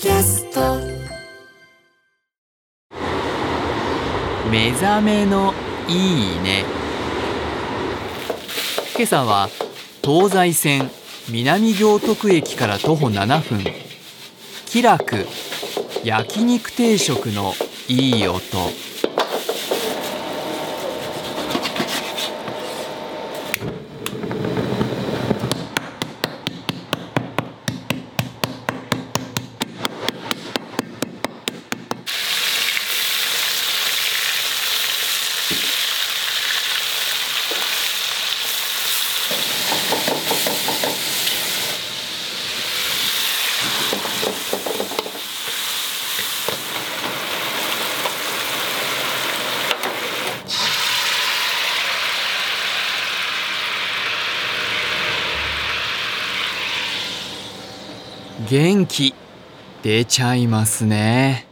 キャスト。目覚めのいいね。今朝は東西線南行徳駅から徒歩7分。気楽焼肉定食のいい音。元気出ちゃいますね。